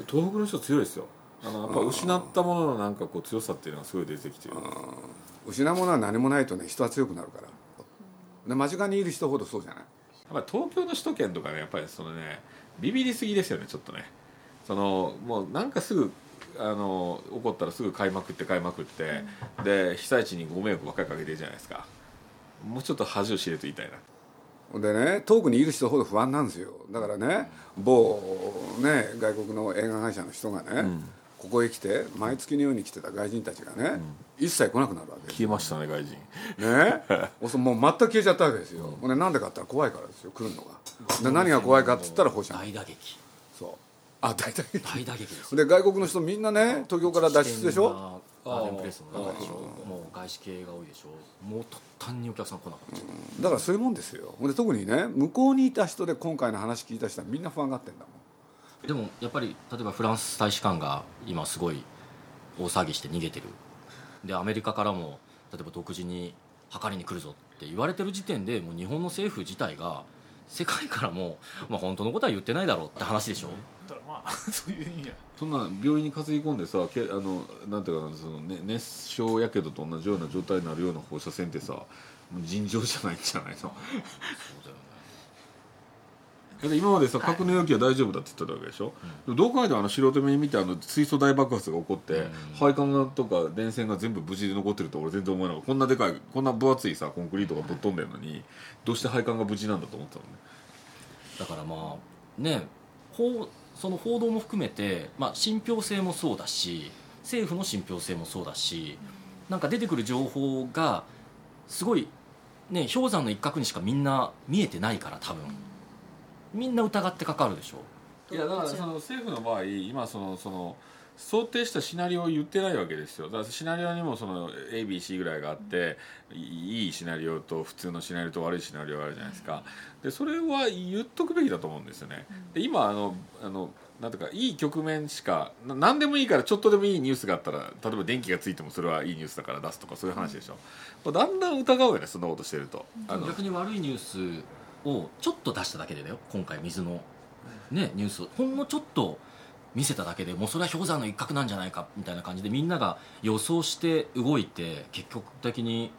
東北の人強いですよ。あのやっぱ失ったもののなんかこう強さっていうのがすごい出てきてる。失うものは何もないとね人は強くなるから。で間近にいる人ほどそうじゃない？やっぱり東京の首都圏とかねやっぱりそのねビビりすぎですよねちょっとね。そのもうなんかすぐあの起こったらすぐ買いまくって買いまくって、で被災地にご迷惑ばっかりかけてるじゃないですか。もうちょっと恥を知れと言いたいなでね遠くにいる人ほど不安なんですよ。だからね某ね外国の映画会社の人がね、ん。ここへ来て毎月のように来てた外人たちがね、一切来なくなるわけ消えましたね外人。ね？もう全く消えちゃったわけですよ、ほんでなんでかって言ったら怖いからですよ来るのが。で何が怖いかって言ったら放射能大打撃。そう。あ大体大打撃ですで外国の人みんなね東京から脱出でしょ？ガー。デンプレスの中でしょもう外資系が多いでしょ。もう途端にお客さん来なかった、だからそういうもんですよ。ほんで特にね向こうにいた人で今回の話聞いた人はみんな不安がってんだもん。でもやっぱり例えばフランス大使館が今すごい大騒ぎして逃げてる。でアメリカからも例えば独自に測りに来るぞって言われてる時点でもう日本の政府自体が世界からも、まあ、本当のことは言ってないだろうって話でしょだからまあそういう意味ではそんな病院に担ぎ込んでさけあのなんていうかなその、ね、熱傷やけどと同じような状態になるような放射線ってさもう尋常じゃないんじゃないの？だって今までさ格納容器は大丈夫だって言ってたわけでしょ、でもどう考えてもあの素人目に見てあの水素大爆発が起こって、配管がとか電線が全部無事で残ってると俺全然思えなかった。こんなでかいこんな分厚いさコンクリートがぶっ飛んでるのにどうして配管が無事なんだと思ってたのね？だからまあね報その報道も含めて、まあ、信憑性もそうだし政府の信憑性もそうだしなんか出てくる情報がすごい、ね、氷山の一角にしかみんな見えてないから多分。みんな疑ってかかるでしょ。いやだからその政府の場合今そのその想定したシナリオを言ってないわけですよ。だからシナリオにもその ABC ぐらいがあっていいいシナリオと普通のシナリオと悪いシナリオがあるじゃないですか。でそれは言っとくべきだと思うんですよね。で今あのあのなんていうかいい局面しかな何でもいいからちょっとでもいいニュースがあったら例えば電気がついてもそれはいいニュースだから出すとかそういう話でしょ、だんだん疑うよねそんなことしてると。あの逆に悪いニュースをちょっと出しただけでだよ。今回水の、ね、ニュースほんのちょっと見せただけでもうそれは氷山の一角なんじゃないかみたいな感じでみんなが予想して動いて結局的に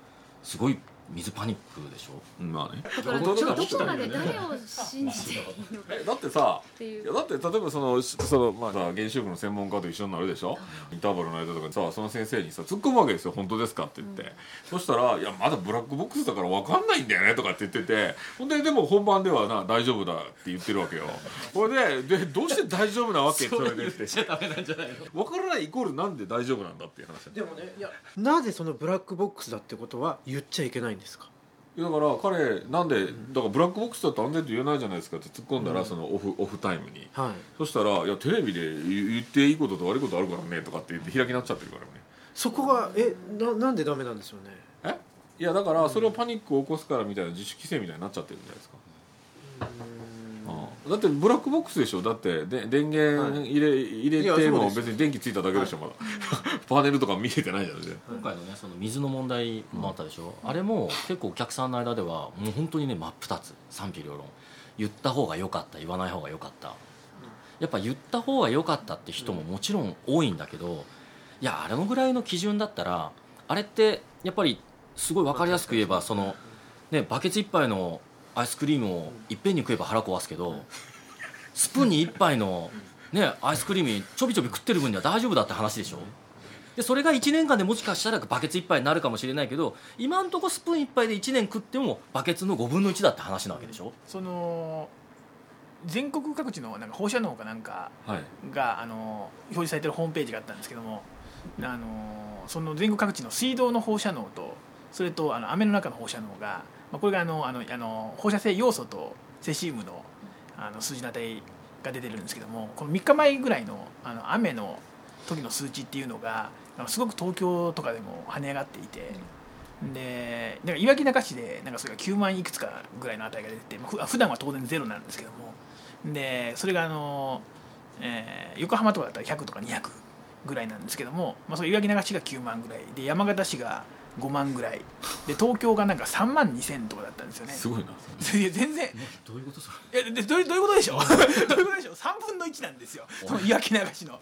すごい水パニックでしょ？まあね。だからどこまで誰を信じていいのか。えだってさっていういやだって例えばそのその、まあ、さ原子力の専門家と一緒になるでしょ？インターバルの間とかにさその先生にさ突っ込むわけですよ。本当ですかって言って、そしたら「いやまだブラックボックスだから分かんないんだよね」とかって言ってて。ほんででも本番ではな大丈夫だって言ってるわけよ。これででどうして大丈夫なわけ？それでって。ちゃダメなんじゃないの？分からないイコールなんで大丈夫なんだっていう話でもねいやなぜそのブラックボックスだってことは言っちゃいけないんですか？いやだから彼なんでだからブラックボックスだと安全と言えないじゃないですかって突っ込んだら、そのオフオフタイムに。はい。そしたら「いやテレビで言言っていいことと悪いことあるからね」とかって言って開き直っちゃってるからね。そこがえななんでダメなんですよね？え？いやだからそれをパニックを起こすからみたいな自主規制みたいになっちゃってるんじゃないですか。うんだってブラックボックスでしょ？だってで電源入れ,、入れても別に電気ついただけでしょ、まだ。パネルとか見えてないじゃん全然。今回のねその水の問題もあったでしょ、あれも結構お客さんの間ではもう本当にね真っ二つ。賛否両論。言った方が良かった言わない方が良かった。やっぱ言った方が良かったって人ももちろん多いんだけどいやあれのぐらいの基準だったらあれってやっぱりすごい分かりやすく言えばその、ね、バケツ一杯のアイスクリームをいっぺんに食えば腹壊すけどスプーンに一杯の、ね、アイスクリームちょびちょび食ってる分には大丈夫だって話でしょ。でそれが1年間でもしかしたらバケツ1杯になるかもしれないけど今んとこスプーン1杯で1年食ってもバケツの5分の1だって話なわけでしょ。その全国各地のなんか放射能かなんかはい。があの表示されてるホームページがあったんですけどもあのその全国各地の水道の放射能とそれとあの雨の中の放射能が、まあ、これがあのあのあの放射性要素とセシウムのあの数字の値が出てるんですけどもこの3日前ぐらいのあの雨の時の数値っていうのがすごく東京とかでも跳ね上がっていて。でなんかいわき中市でなんかそれが9万いくつかぐらいの値が出てて、まあ、ふ普段は当然ゼロなんですけどもでそれがあの、えー横浜とかだったら100とか200ぐらいなんですけども、まあ、それいわき流しが9万ぐらいで山形市が5万ぐらい。で東京がなんか3万2000とかだったんですよね。すごいな。いや全然。どういうことそいやでどういうどういうことでしょう？どういうことでしょう？3分の1なんですよ。そのいわき流しの。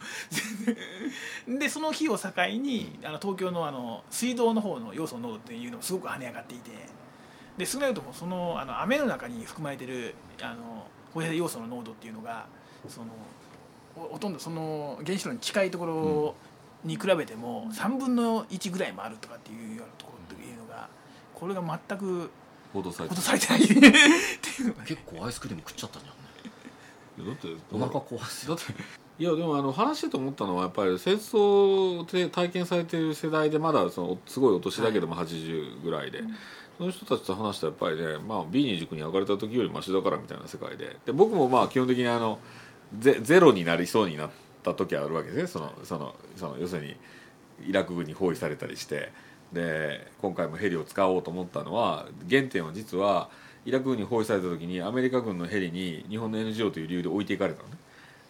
でその日を境にあの東京のあの水道の方の要素濃度っていうのもすごく跳ね上がっていて。で少なくともそのあの雨の中に含まれてるあの放射性要素の濃度っていうのがそのほほとんどその原子炉に近いところに比べても3分の1ぐらいもあるとかっていうようなところっていうのがこれが全く報道されてことされてない。っていう結構アイスクリーム食っちゃったんじゃん。ねだってお腹壊すだっていやでもあの話してて思ったのはやっぱり戦争で体験されている世代でまだそのすごいお年だけども80ぐらいで、その人たちと話したらやっぱりね、まあ、B 塾に上がれた時よりマシだからみたいな世界で。で僕もまあ基本的にあのゼゼロになりそうになった時はあるわけですね。そのそのその要するにイラク軍に包囲されたりして。で今回もヘリを使おうと思ったのは原点は実はイラク軍に包囲された時にアメリカ軍のヘリに日本の NGO という理由で置いていかれたのね。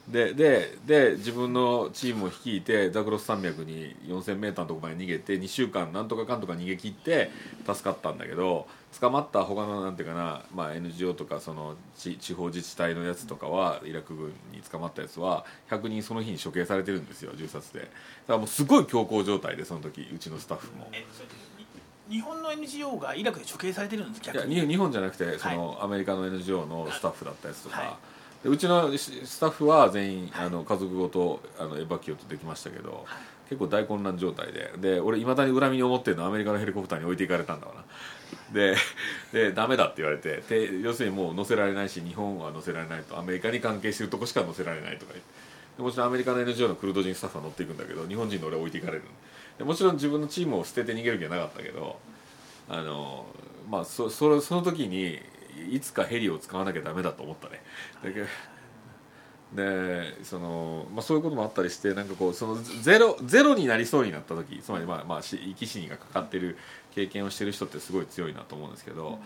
ででで自分のチームを率いてザグロス山脈に 4000m のとこまで逃げて2週間なんとかかんとか逃げ切って助かったんだけど捕まった他のなんていうかな、まあ、NGO とかその地地方自治体のやつとかはイラク軍に捕まったやつは100人その日に処刑されてるんですよ銃殺で。だからもうすごい強行状態でその時うちのスタッフも。日本の NGO がイラクで処刑されてるんです逆日本じゃなくてその、アメリカの NGO のスタッフだったやつとか、でうちのしスタッフは全員、あの家族ごとあのエバキュートできましたけど、結構大混乱状態で。で俺いまだに恨みに思ってるのはアメリカのヘリコプターに置いていかれたんだからででダメだって言われてで要するにもう乗せられないし日本は乗せられないとアメリカに関係してるとこしか乗せられないとか言って。でもちろんアメリカの NGO のクルド人スタッフは乗っていくんだけど日本人の俺は置いていかれる。でもちろん自分のチームを捨てて逃げる気はなかったけどあのまあそその時にいつかヘリを使わなきゃダメだと思ったね。だけでその、まあ、そういうこともあったりしてなんかこうそのゼロゼロになりそうになった時つまり、まあまあ、生き死にがかかってる経験をしてる人ってすごい強いなと思うんですけど、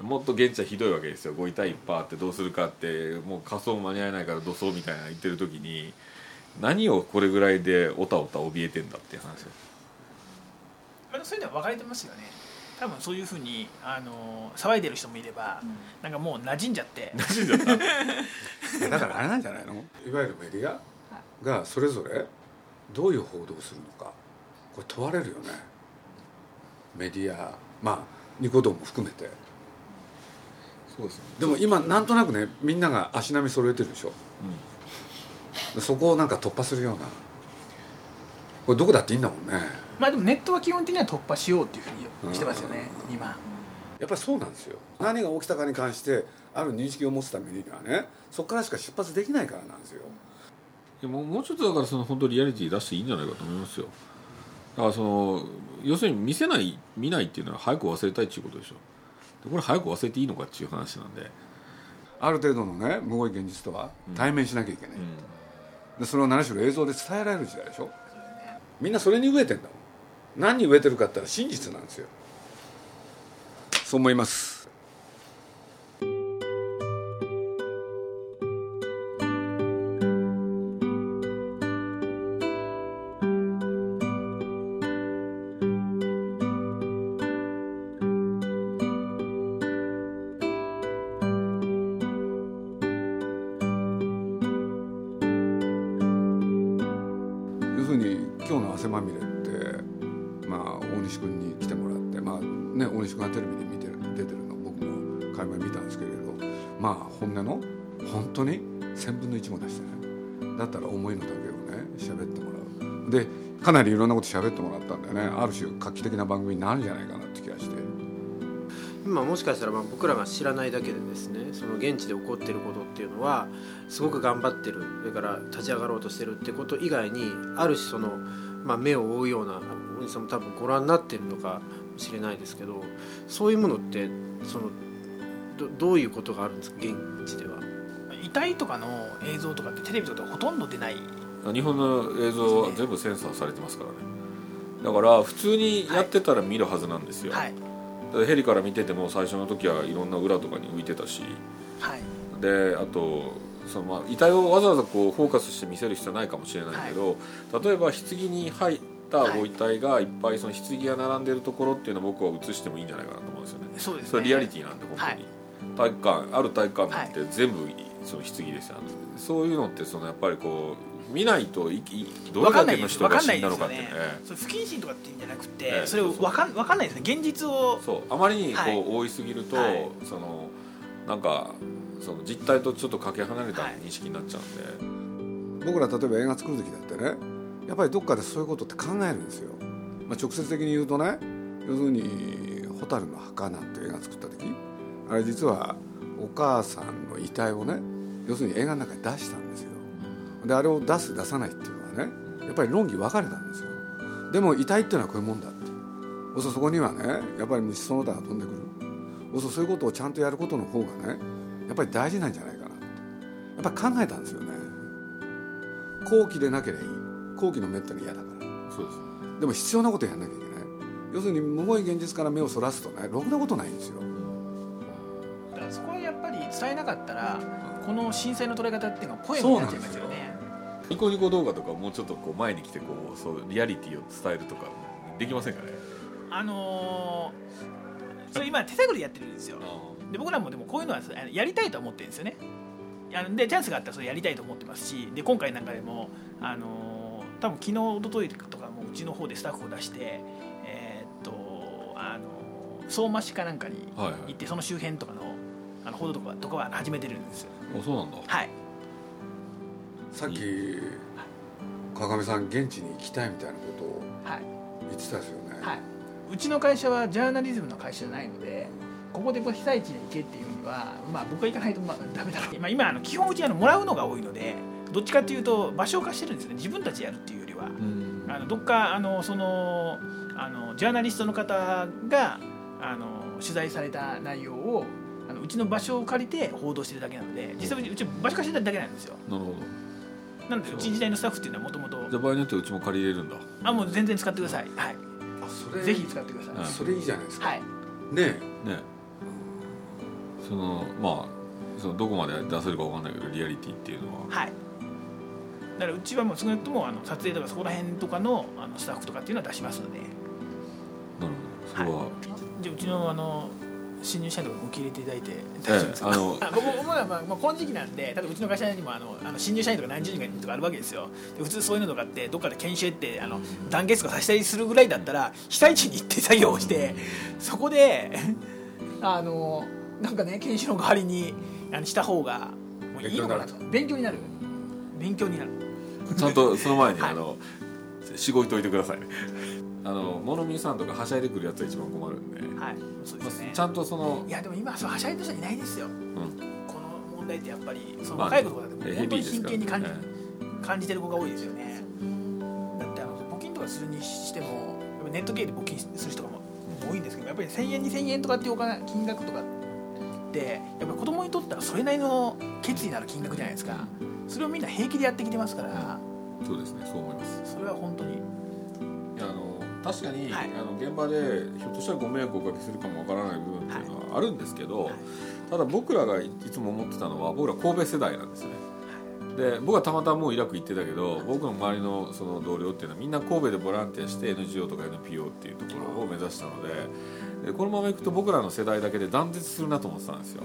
もっと現地はひどいわけですよ。ご遺体いっぱいあってどうするかってもう火葬間に合えないから土葬みたいな言ってる時に何をこれぐらいでおたおた怯えてんだっていう話。よまあそういうのは分かれてますよね。多分そういうふうにあの騒いでる人もいれば、なんかもう馴染んじゃって。馴染んじゃった？いやだからあれなんじゃないの？いわゆるメディアがそれぞれどういう報道をするのかこれ問われるよね。メディアまあニコ動も含めて。そうですね。でも今なんとなくねみんなが足並み揃えてるでしょ、でそこをなんか突破するようなこれどこだっていいんだもんね。まあでもネットは基本的には突破しようっていうふうにしてますよね今。やっぱりそうなんですよ。何が起きたかに関してある認識を持つためにはねそこからしか出発できないからなんですよ。いやもうもうちょっとだからその本当リアリティ出していいんじゃないかと思いますよ。だからその要するに見せない見ないっていうのは早く忘れたいっていうことでしょ。でこれ早く忘れていいのかっていう話なんで、ある程度のねむごい現実とは対面しなきゃいけない、でそれを何しろ映像で伝えられる時代でしょみんなそれに飢えてんだもん。何に飢えてるかって言ったら真実なんですよ。そう思います。こと喋ってもらったんでね。ある種画期的な番組になるんじゃないかなって気がして。今もしかしたらまあ僕らが知らないだけでですねその現地で起こっていることっていうのはすごく頑張ってるそれから立ち上がろうとしてるってこと以外にある種その、まあ、目を覆うようなおじさんも多分ご覧になってるのかもしれないですけどそういうものってそのどどういうことがあるんですか？現地では。遺体とかの映像とかってテレビとかでほとんど出ない日本の映像は全部センサーされてますからね。だから普通にやってたら見るはずなんですよ、はい。ヘリから見てても最初の時はいろんな裏とかに浮いてたし。はい。であとそのまあ遺体をわざわざこうフォーカスして見せる必要はないかもしれないけど、例えば棺に入ったご遺体がいっぱいその棺が並んでるところっていうのを僕は映してもいいんじゃないかなと思うんですよね。そうですね。それリアリティなんで本当に、はい。体育館ある体育館なんて全部その棺ですよそういうのってそのやっぱりこう見ないといいどれだけの人が死んだのかっていうね。それ不謹慎とかっていうんじゃなくて、ええ。それをわかんわかんないですね。現実を。そう。あまりにこう、はい。多いすぎると、はい。そのなんかその実態とちょっとかけ離れた認識になっちゃうんで、僕ら例えば映画作る時だってねやっぱりどっかでそういうことって考えるんですよ、まあ、直接的に言うとね要するに「蛍の墓」なんて映画作った時あれ実はお母さんの遺体をね要するに映画の中に出したんですよであれを出す出さないっていうのはねやっぱり論議分かれたんですよ。でも遺体っていうのはこういうもんだってそう。するとそこにはねやっぱり虫その他が飛んでくる。そそういうことをちゃんとやることの方がねやっぱり大事なんじゃないかなって。やっぱり考えたんですよね。後期でなければいい。後期のめったに嫌だから。そうですでも必要なことやんなきゃいけない。要するにむごい現実から目をそらすとねろくなことないんですよ。だからそこはやっぱり伝えなかったらこの震災の捉え方っていうのがポエムになっちゃいますよねニコニコ動画とかもうちょっとこう前に来てこうそうリアリティを伝えるとかできませんかね？あのーそれ今手探りでやってるんですよ。で僕らもでもこういうのはやりたいと思ってるんですよね。でチャンスがあったらそれやりたいと思ってますしで今回なんかでも、あのー多分昨日一昨日とかもうちの方でスタッフを出してえーっとあのー相馬市かなんかにはいはい。行ってその周辺とかのあの報道とかとかは始めてるんですよ。あそうなんだ。はいさっき川上さん現地に行きたいみたいなことをはい。言ってたですよね、はい。うちの会社はジャーナリズムの会社じゃないのでここで被災地に行けっていうには、まあ、僕が行かないとまあダメだろう、まあ、今あの基本うちあのもらうのが多いのでどっちかっていうと場所を貸してるんですね。自分たちでやるっていうよりは。うん。あのどっかあのそのあのジャーナリストの方があの取材された内容をあのうちの場所を借りて報道してるだけなので実際うち場所貸してるだけなんですよ。なるほどなのでうち時代のスタッフっていうのはもともと。じゃあ場合によってはうちも借りれるんだ。あもう全然使ってください。はい。あそれぜひ使ってください、うんそれいいじゃないですか、はい。ねえ。ねそのまあそのどこまで出せるかわかんないけどリアリティっていうのは。はい。だからうちはもう少なくともあの撮影とかそこら辺とかのあのスタッフとかっていうのは出しますので。なるほど。それは、じゃあうちのあの新入社員とかも受け入れていただいてえ大丈夫ですか、えあのあ僕僕らまあ、まあ、この時期なんでただうちの会社にもあのあの新入社員とか何十人とかあるわけですよ。で普通そういうのとかってどっかで研修ってあの団結とかさせたりするぐらいだったら被災地に行って作業をしてそこであのなんかね研修の代わりにあのした方がもういいのかなと。勉強になる。勉強になる。ちゃんとその前に、はい。あのしごいといてください。ねあの物見さんとかはしゃいでくるやつは一番困るんで、はいそうですね。ちゃんとそのいやでも今そうはしゃいでる人いないですよ。うん。この問題ってやっぱりそのまあ若い子とかでもヘ本当にビーですから真剣に感じ,、え感じてる子が多いですよね。だってあの募金とかするにしてもやっぱネット系で募金する人がも多いんですけどやっぱり1000円2000円とかっていうお金金額とかってやっぱり子供にとってはそれなりの決意のある金額じゃないですか。それをみんな平気でやってきてますから。そうですねそう思います。それは本当に。いやあの確かに、はい。あの現場でひょっとしたらご迷惑をおかけするかもわからない部分っていうのはあるんですけど、ただ僕らがいつも思ってたのは僕ら神戸世代なんですよね。で僕はたまたまもうイラク行ってたけど僕の周りのその同僚っていうのはみんな神戸でボランティアして NGO とか NPO っていうところを目指したのででこのままいくと僕らの世代だけで断絶するなと思ってたんですよ。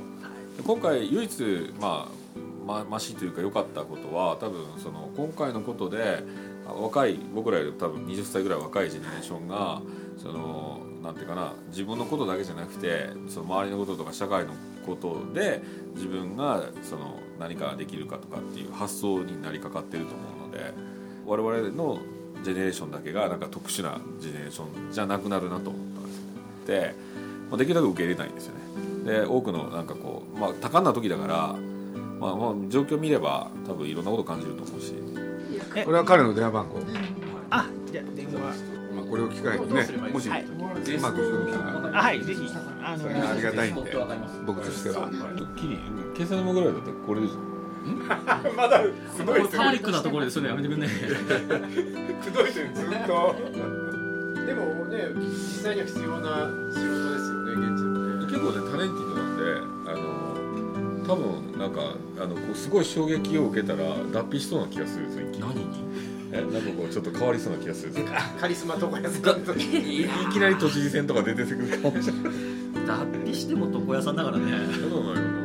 で今回唯一まあまましというか良かったことは多分その今回のことであ若い僕らより多分20歳ぐらい若いジェネレーションがそのなんていうかな自分のことだけじゃなくてその周りのこととか社会のことで自分がその何かできるかとかっていう発想になりかかってると思うので我々のジェネレーションだけがなんか特殊なジェネレーションじゃなくなるなと思ったんですね。で、まあ、できるだけ受け入れないんですよね。で多くのなんかこう、まあ、多感な時だから、まあ、まあ状況見れば多分いろんなこと感じると思うしこれは彼の電話番号、あじゃあ電話。まあ、これを機会にねもしうはい。まくいくはいぜひ。あのありがたいんで僕としては。キリ計算のぐらいだったらこれでしょ。まだくどい。パニックなところでそれやめてくんね。くどいてるずっと。でもね実際には必要な仕事ですよね現地でもね。結構ねタレンティードなんであの多分なんかあのこうすごい衝撃を受けたら脱皮しそうな気がするんですよ一気に何に？えなんかこうちょっと変わりそうな気がする。カリスマ床屋さんといきなり都知事選とか出てくるかもしれない脱皮しても床屋さんだからね。そうなのよ